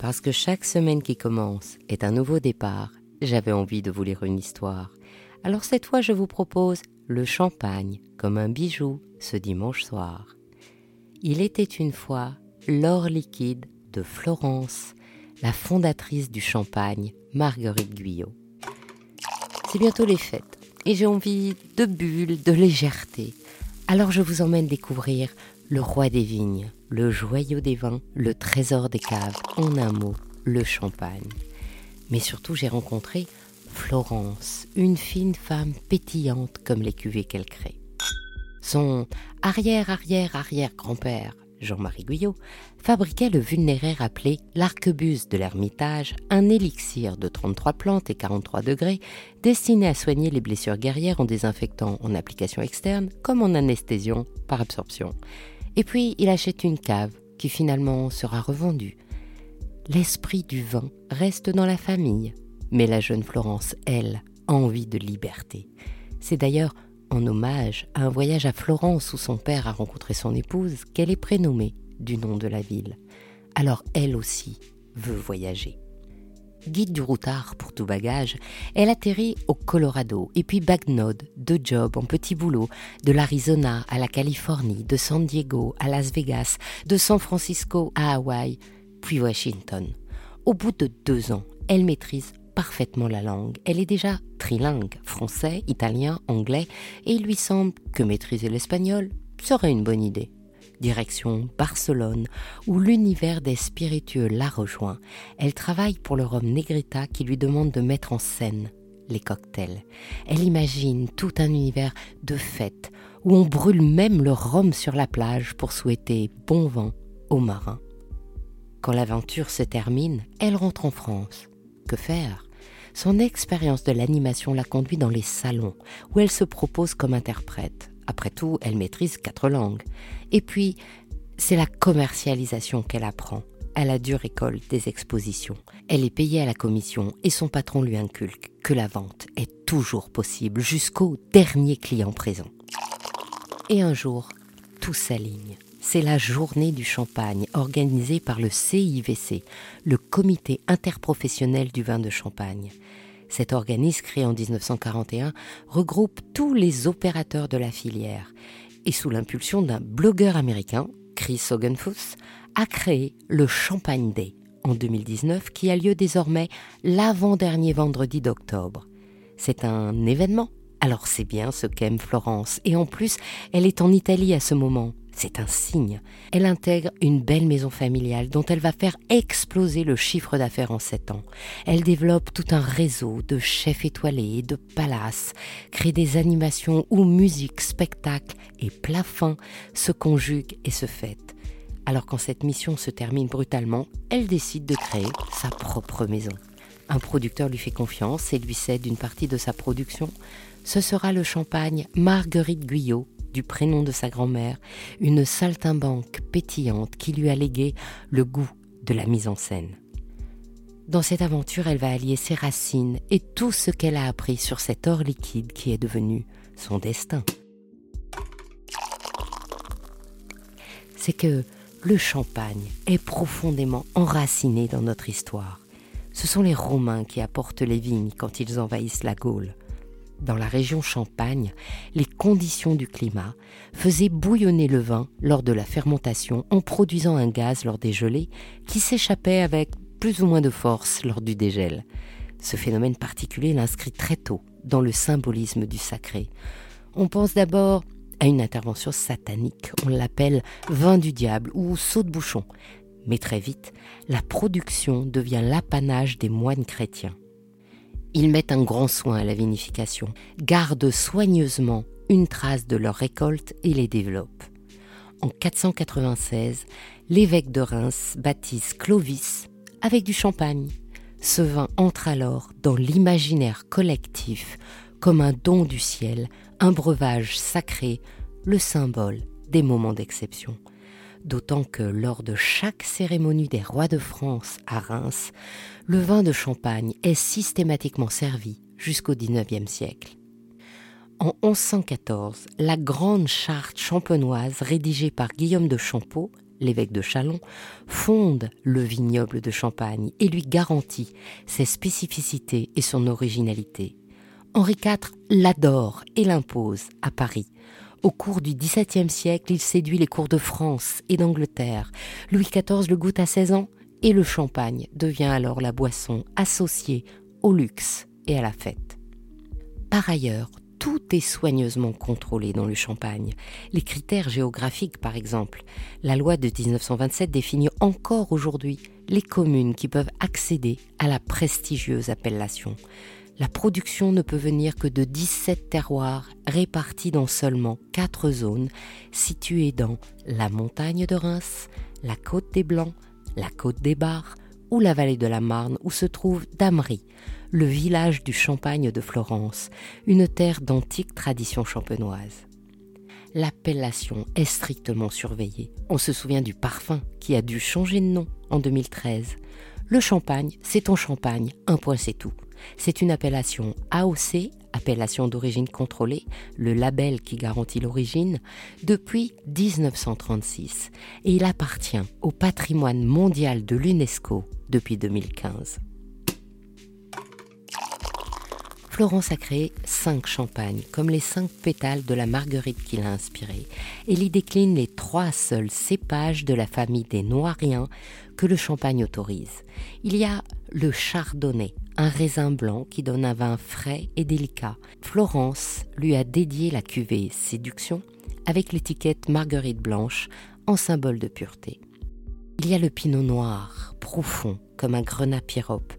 Parce que chaque semaine qui commence est un nouveau départ, j'avais envie de vous lire une histoire. Alors cette fois, je vous propose le champagne comme un bijou ce dimanche soir. Il était une fois l'or liquide de Florence, la fondatrice du champagne, Marguerite Guyot. C'est bientôt les fêtes et j'ai envie de bulles, de légèreté. Alors je vous emmène découvrir le roi des vignes, le joyau des vins, le trésor des caves, en un mot, le champagne. Mais surtout j'ai rencontré Florence, une fine femme pétillante comme les cuvées qu'elle crée. Son arrière-arrière-arrière-grand-père, Jean-Marie Guyot, fabriquait le vulnéraire appelé l'arquebuse de l'Ermitage, un élixir de 33 plantes et 43 degrés destiné à soigner les blessures guerrières en désinfectant en application externe comme en anesthésion par absorption. Et puis il achète une cave qui finalement sera revendue. L'esprit du vin reste dans la famille, mais la jeune Florence, elle, a envie de liberté. C'est d'ailleurs en hommage à un voyage à Florence où son père a rencontré son épouse qu'elle est prénommée du nom de la ville. Alors elle aussi veut voyager. Guide du routard pour tout bagage, elle atterrit au Colorado et puis Bagnode, de job en petit boulot, de l'Arizona à la Californie, de San Diego à Las Vegas, de San Francisco à Hawaï, puis Washington. Au bout de deux ans, elle maîtrise parfaitement la langue. Elle est déjà trilingue, français, italien, anglais, et il lui semble que maîtriser l'espagnol serait une bonne idée. Direction Barcelone, où l'univers des spiritueux la rejoint. Elle travaille pour le Rhum Negrita qui lui demande de mettre en scène les cocktails. Elle imagine tout un univers de fêtes où on brûle même le rhum sur la plage pour souhaiter bon vent aux marins. Quand l'aventure se termine, elle rentre en France. Que faire? Son expérience de l'animation la conduit dans les salons, où elle se propose comme interprète. Après tout, elle maîtrise quatre langues. Et puis, c'est la commercialisation qu'elle apprend à la dure école des expositions. Elle est payée à la commission et son patron lui inculque que la vente est toujours possible jusqu'au dernier client présent. Et un jour, tout s'aligne c'est la journée du champagne organisée par le CIVC, le Comité interprofessionnel du vin de Champagne. Cet organisme, créé en 1941, regroupe tous les opérateurs de la filière. Et sous l'impulsion d'un blogueur américain, Chris Hogenfuss, a créé le Champagne Day en 2019 qui a lieu désormais l'avant-dernier vendredi d'octobre. C'est un événement, alors c'est bien ce qu'aime Florence. Et en plus elle est en Italie à ce moment c'est un signe. Elle intègre une belle maison familiale dont elle va faire exploser le chiffre d'affaires en sept ans. Elle développe tout un réseau de chefs étoilés, de palaces, crée des animations où musique, spectacle et plat fin se conjuguent et se fêtent. Alors quand cette mission se termine brutalement, elle décide de créer sa propre maison. Un producteur lui fait confiance et lui cède une partie de sa production. Ce sera le champagne Marguerite Guyot du prénom de sa grand-mère, une saltimbanque pétillante qui lui a légué le goût de la mise en scène. Dans cette aventure, elle va allier ses racines et tout ce qu'elle a appris sur cet or liquide qui est devenu son destin. C'est que le champagne est profondément enraciné dans notre histoire. Ce sont les Romains qui apportent les vignes quand ils envahissent la Gaule dans la région Champagne, les conditions du climat faisaient bouillonner le vin lors de la fermentation en produisant un gaz lors des gelées qui s'échappait avec plus ou moins de force lors du dégel. Ce phénomène particulier l'inscrit très tôt dans le symbolisme du sacré. On pense d'abord à une intervention satanique, on l'appelle vin du diable ou saut de bouchon. Mais très vite, la production devient l'apanage des moines chrétiens. Ils mettent un grand soin à la vinification, gardent soigneusement une trace de leur récolte et les développent. En 496, l'évêque de Reims baptise Clovis avec du champagne. Ce vin entre alors dans l'imaginaire collectif comme un don du ciel, un breuvage sacré, le symbole des moments d'exception d'autant que lors de chaque cérémonie des rois de France à Reims, le vin de champagne est systématiquement servi jusqu'au XIXe siècle. En 1114, la grande charte champenoise rédigée par Guillaume de Champeau l'évêque de Châlons, fonde le vignoble de Champagne et lui garantit ses spécificités et son originalité. Henri IV l'adore et l'impose à Paris. Au cours du XVIIe siècle, il séduit les cours de France et d'Angleterre. Louis XIV le goûte à 16 ans et le champagne devient alors la boisson associée au luxe et à la fête. Par ailleurs, tout est soigneusement contrôlé dans le champagne. Les critères géographiques, par exemple. La loi de 1927 définit encore aujourd'hui les communes qui peuvent accéder à la prestigieuse appellation. La production ne peut venir que de 17 terroirs répartis dans seulement 4 zones situées dans la montagne de Reims, la côte des Blancs, la côte des Bars ou la vallée de la Marne où se trouve Damery, le village du Champagne de Florence, une terre d'antique tradition champenoise. L'appellation est strictement surveillée. On se souvient du parfum qui a dû changer de nom en 2013. Le champagne, c'est ton champagne, un point c'est tout. C'est une appellation AOC, appellation d'origine contrôlée, le label qui garantit l'origine, depuis 1936 et il appartient au patrimoine mondial de l'UNESCO depuis 2015. Florence a créé cinq champagnes, comme les cinq pétales de la marguerite qui l'a inspirée. Elle y décline les trois seuls cépages de la famille des noiriens que le champagne autorise. Il y a le chardonnay, un raisin blanc qui donne un vin frais et délicat. Florence lui a dédié la cuvée Séduction avec l'étiquette Marguerite blanche en symbole de pureté. Il y a le pinot noir, profond, comme un grenat pyrope,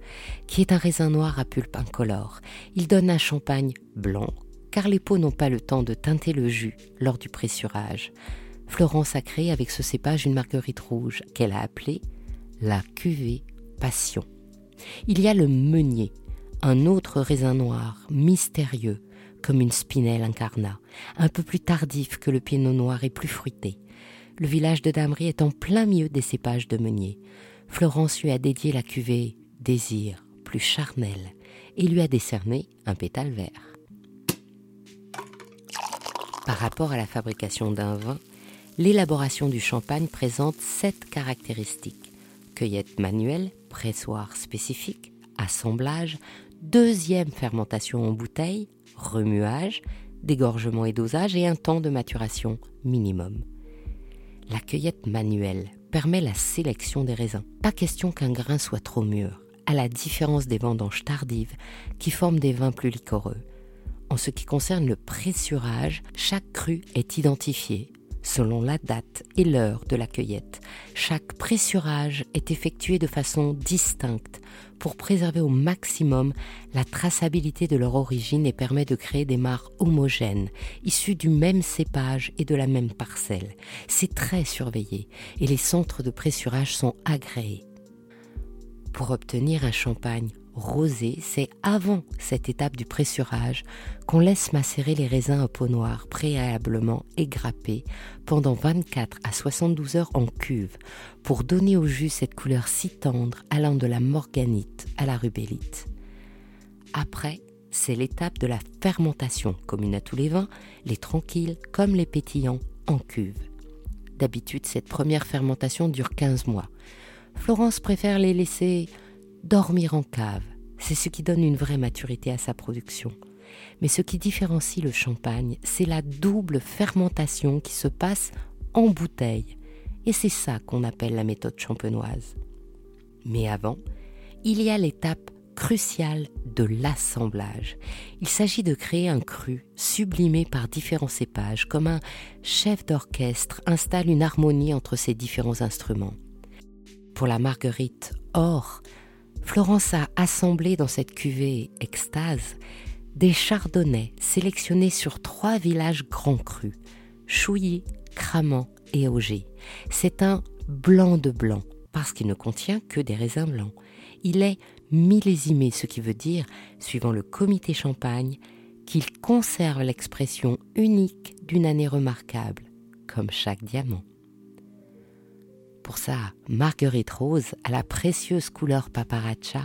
qui est un raisin noir à pulpe incolore. Il donne un champagne blanc, car les peaux n'ont pas le temps de teinter le jus lors du pressurage. Florence a créé avec ce cépage une marguerite rouge qu'elle a appelée la cuvée passion. Il y a le meunier, un autre raisin noir, mystérieux, comme une spinelle incarnat, un peu plus tardif que le pinot noir et plus fruité le village de Damery est en plein milieu des cépages de Meunier. Florence lui a dédié la cuvée Désir, plus charnel, et lui a décerné un pétale vert. Par rapport à la fabrication d'un vin, l'élaboration du champagne présente sept caractéristiques. Cueillette manuelle, pressoir spécifique, assemblage, deuxième fermentation en bouteille, remuage, dégorgement et dosage et un temps de maturation minimum. La cueillette manuelle permet la sélection des raisins. Pas question qu'un grain soit trop mûr, à la différence des vendanges tardives qui forment des vins plus liquoreux. En ce qui concerne le pressurage, chaque cru est identifié selon la date et l'heure de la cueillette. Chaque pressurage est effectué de façon distincte pour préserver au maximum la traçabilité de leur origine et permet de créer des mares homogènes, issues du même cépage et de la même parcelle. C'est très surveillé et les centres de pressurage sont agréés. Pour obtenir un champagne rosé, c'est avant cette étape du pressurage qu'on laisse macérer les raisins à peau noire préalablement égrappés pendant 24 à 72 heures en cuve pour donner au jus cette couleur si tendre allant de la morganite à la rubellite. Après, c'est l'étape de la fermentation, commune à tous les vins, les tranquilles comme les pétillants en cuve. D'habitude, cette première fermentation dure 15 mois. Florence préfère les laisser dormir en cave. C'est ce qui donne une vraie maturité à sa production. Mais ce qui différencie le champagne, c'est la double fermentation qui se passe en bouteille. Et c'est ça qu'on appelle la méthode champenoise. Mais avant, il y a l'étape cruciale de l'assemblage. Il s'agit de créer un cru sublimé par différents cépages, comme un chef d'orchestre installe une harmonie entre ces différents instruments. Pour la marguerite or, Florence a assemblé dans cette cuvée extase des chardonnays sélectionnés sur trois villages grands crus, Chouilly, Cramant et Auger. C'est un blanc de blanc parce qu'il ne contient que des raisins blancs. Il est millésimé, ce qui veut dire, suivant le comité champagne, qu'il conserve l'expression unique d'une année remarquable, comme chaque diamant. Pour sa Marguerite Rose à la précieuse couleur paparaccia,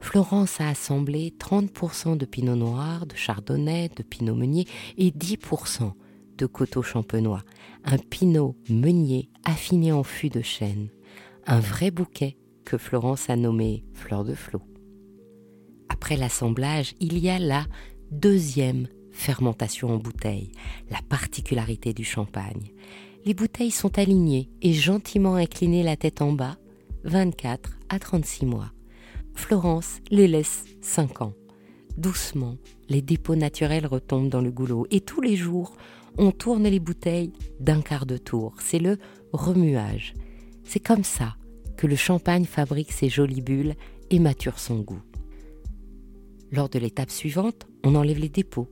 Florence a assemblé 30% de pinot noir, de chardonnay, de pinot meunier et 10% de coteaux champenois, un pinot meunier affiné en fût de chêne, un vrai bouquet que Florence a nommé fleur de flot. Après l'assemblage, il y a la deuxième fermentation en bouteille, la particularité du champagne. Les bouteilles sont alignées et gentiment inclinées la tête en bas, 24 à 36 mois. Florence les laisse 5 ans. Doucement, les dépôts naturels retombent dans le goulot et tous les jours, on tourne les bouteilles d'un quart de tour. C'est le remuage. C'est comme ça que le champagne fabrique ses jolies bulles et mature son goût. Lors de l'étape suivante, on enlève les dépôts.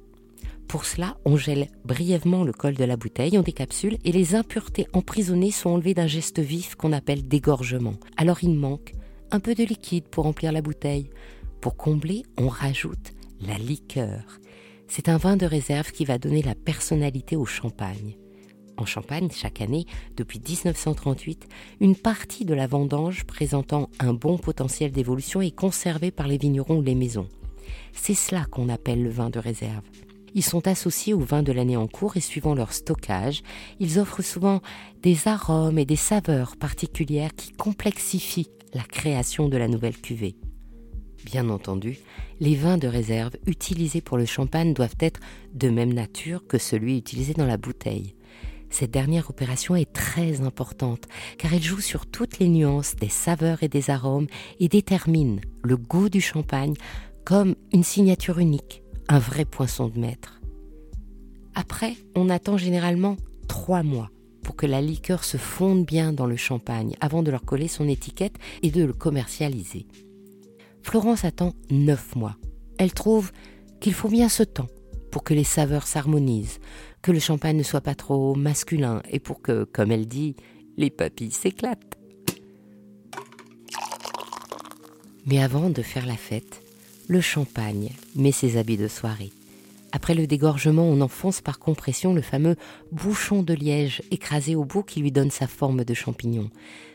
Pour cela, on gèle brièvement le col de la bouteille, on décapsule et les impuretés emprisonnées sont enlevées d'un geste vif qu'on appelle dégorgement. Alors il manque un peu de liquide pour remplir la bouteille. Pour combler, on rajoute la liqueur. C'est un vin de réserve qui va donner la personnalité au champagne. En Champagne, chaque année, depuis 1938, une partie de la vendange présentant un bon potentiel d'évolution est conservée par les vignerons ou les maisons. C'est cela qu'on appelle le vin de réserve. Ils sont associés au vin de l'année en cours et suivant leur stockage, ils offrent souvent des arômes et des saveurs particulières qui complexifient la création de la nouvelle cuvée. Bien entendu, les vins de réserve utilisés pour le champagne doivent être de même nature que celui utilisé dans la bouteille. Cette dernière opération est très importante car elle joue sur toutes les nuances des saveurs et des arômes et détermine le goût du champagne comme une signature unique, un vrai poinçon de maître. Après, on attend généralement trois mois pour que la liqueur se fonde bien dans le champagne avant de leur coller son étiquette et de le commercialiser. Florence attend neuf mois. Elle trouve qu'il faut bien ce temps pour que les saveurs s'harmonisent, que le champagne ne soit pas trop masculin et pour que, comme elle dit, les papilles s'éclatent. Mais avant de faire la fête, le champagne met ses habits de soirée. Après le dégorgement, on enfonce par compression le fameux bouchon de liège écrasé au bout qui lui donne sa forme de champignon.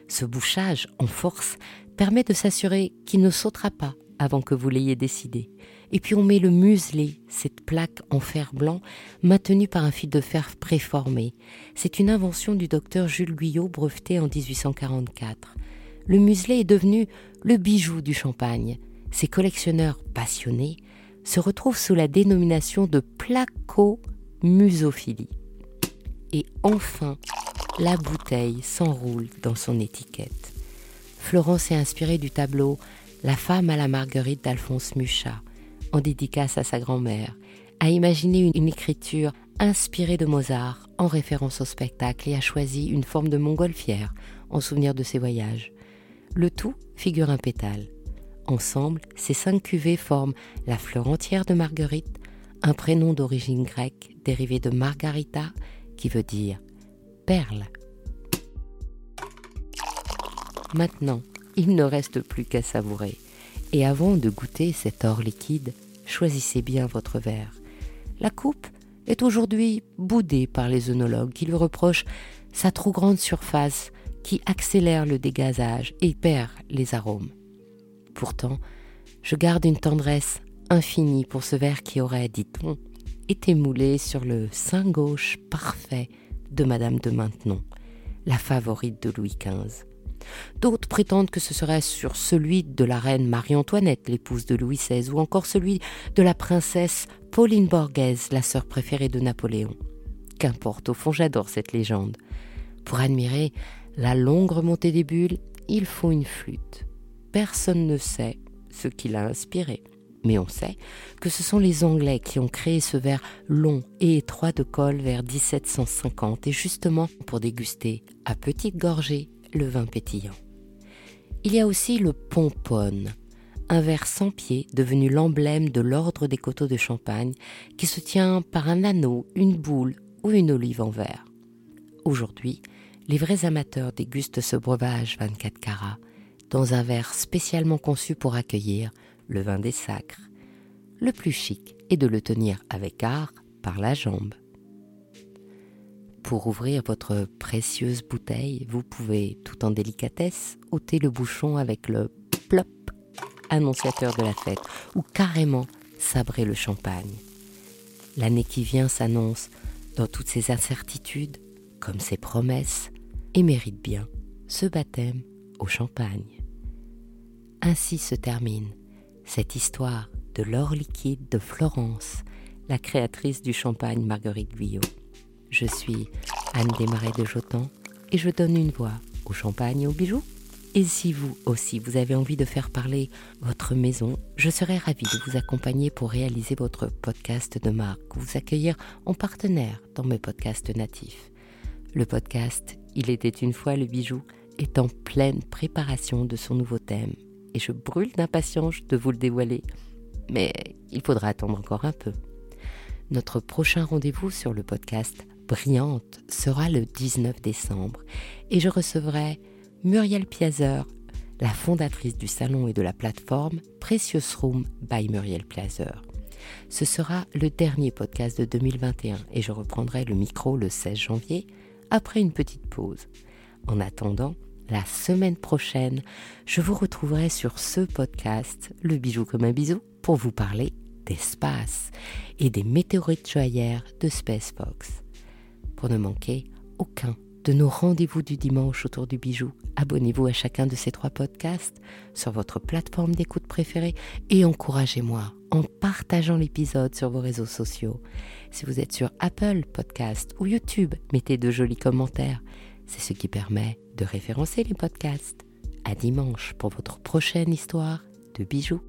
Ce bouchage, en force, permet de s'assurer qu'il ne sautera pas avant que vous l'ayez décidé. Et puis on met le muselet, cette plaque en fer blanc maintenue par un fil de fer préformé. C'est une invention du docteur Jules Guyot breveté en 1844. Le muselet est devenu le bijou du champagne. Ces collectionneurs passionnés se retrouvent sous la dénomination de placo-musophilie. Et enfin, la bouteille s'enroule dans son étiquette. Florence est inspirée du tableau La femme à la marguerite d'Alphonse Mucha, en dédicace à sa grand-mère, a imaginé une, écriture inspirée de Mozart en référence au spectacle et a choisi une forme de montgolfière en souvenir de ses voyages. Le tout figure un pétale. Ensemble, ces cinq cuvées forment la fleur entière de Marguerite, un prénom d'origine grecque dérivé de Margarita, qui veut dire perle. Maintenant, il ne reste plus qu'à savourer. Et avant de goûter cet or liquide, choisissez bien votre verre. La coupe est aujourd'hui boudée par les œnologues qui lui reprochent sa trop grande surface qui accélère le dégazage et perd les arômes. Pourtant, je garde une tendresse infinie pour ce verre qui aurait, dit-on, été moulé sur le sein gauche parfait de Madame de Maintenon, la favorite de Louis XV. D'autres prétendent que ce serait sur celui de la reine Marie-Antoinette, l'épouse de Louis XVI, ou encore celui de la princesse Pauline Borghese, la sœur préférée de Napoléon. Qu'importe, au fond j'adore cette légende. Pour admirer la longue remontée des bulles, il faut une flûte. Personne ne sait ce qui l'a inspiré. Mais on sait que ce sont les Anglais qui ont créé ce verre long et étroit de col vers 1750 et justement pour déguster à petite gorgée le vin pétillant. Il y a aussi le pompone, un verre sans pied devenu l'emblème de l'ordre des coteaux de Champagne qui se tient par un anneau, une boule ou une olive en verre. Aujourd'hui, les vrais amateurs dégustent ce breuvage 24 carats dans un verre spécialement conçu pour accueillir le vin des sacres. Le plus chic est de le tenir avec art par la jambe. Pour ouvrir votre précieuse bouteille, vous pouvez, tout en délicatesse, ôter le bouchon avec le plop annonciateur de la fête, ou carrément sabrer le champagne. L'année qui vient s'annonce dans toutes ses incertitudes comme ses promesses et mérite bien ce baptême au champagne. Ainsi se termine cette histoire de l'or liquide de Florence, la créatrice du champagne Marguerite Guyot. Je suis Anne Desmarais de Jotan et je donne une voix au champagne et aux bijoux. Et si vous aussi, vous avez envie de faire parler votre maison, je serai ravie de vous accompagner pour réaliser votre podcast de marque, vous accueillir en partenaire dans mes podcasts natifs. Le podcast Il était une fois le bijou est en pleine préparation de son nouveau thème et je brûle d'impatience de vous le dévoiler. Mais il faudra attendre encore un peu. Notre prochain rendez-vous sur le podcast Brillante sera le 19 décembre et je recevrai Muriel Piazer, la fondatrice du salon et de la plateforme Precious Room by Muriel Piazer. Ce sera le dernier podcast de 2021 et je reprendrai le micro le 16 janvier après une petite pause. En attendant, la semaine prochaine, je vous retrouverai sur ce podcast, Le bijou comme un bisou, pour vous parler d'espace et des météorites joyellaires de SpaceFox. Pour ne manquer aucun de nos rendez-vous du dimanche autour du bijou, abonnez-vous à chacun de ces trois podcasts sur votre plateforme d'écoute préférée et encouragez-moi en partageant l'épisode sur vos réseaux sociaux. Si vous êtes sur Apple Podcast ou YouTube, mettez de jolis commentaires. C'est ce qui permet de référencer les podcasts. À dimanche pour votre prochaine histoire de bijoux.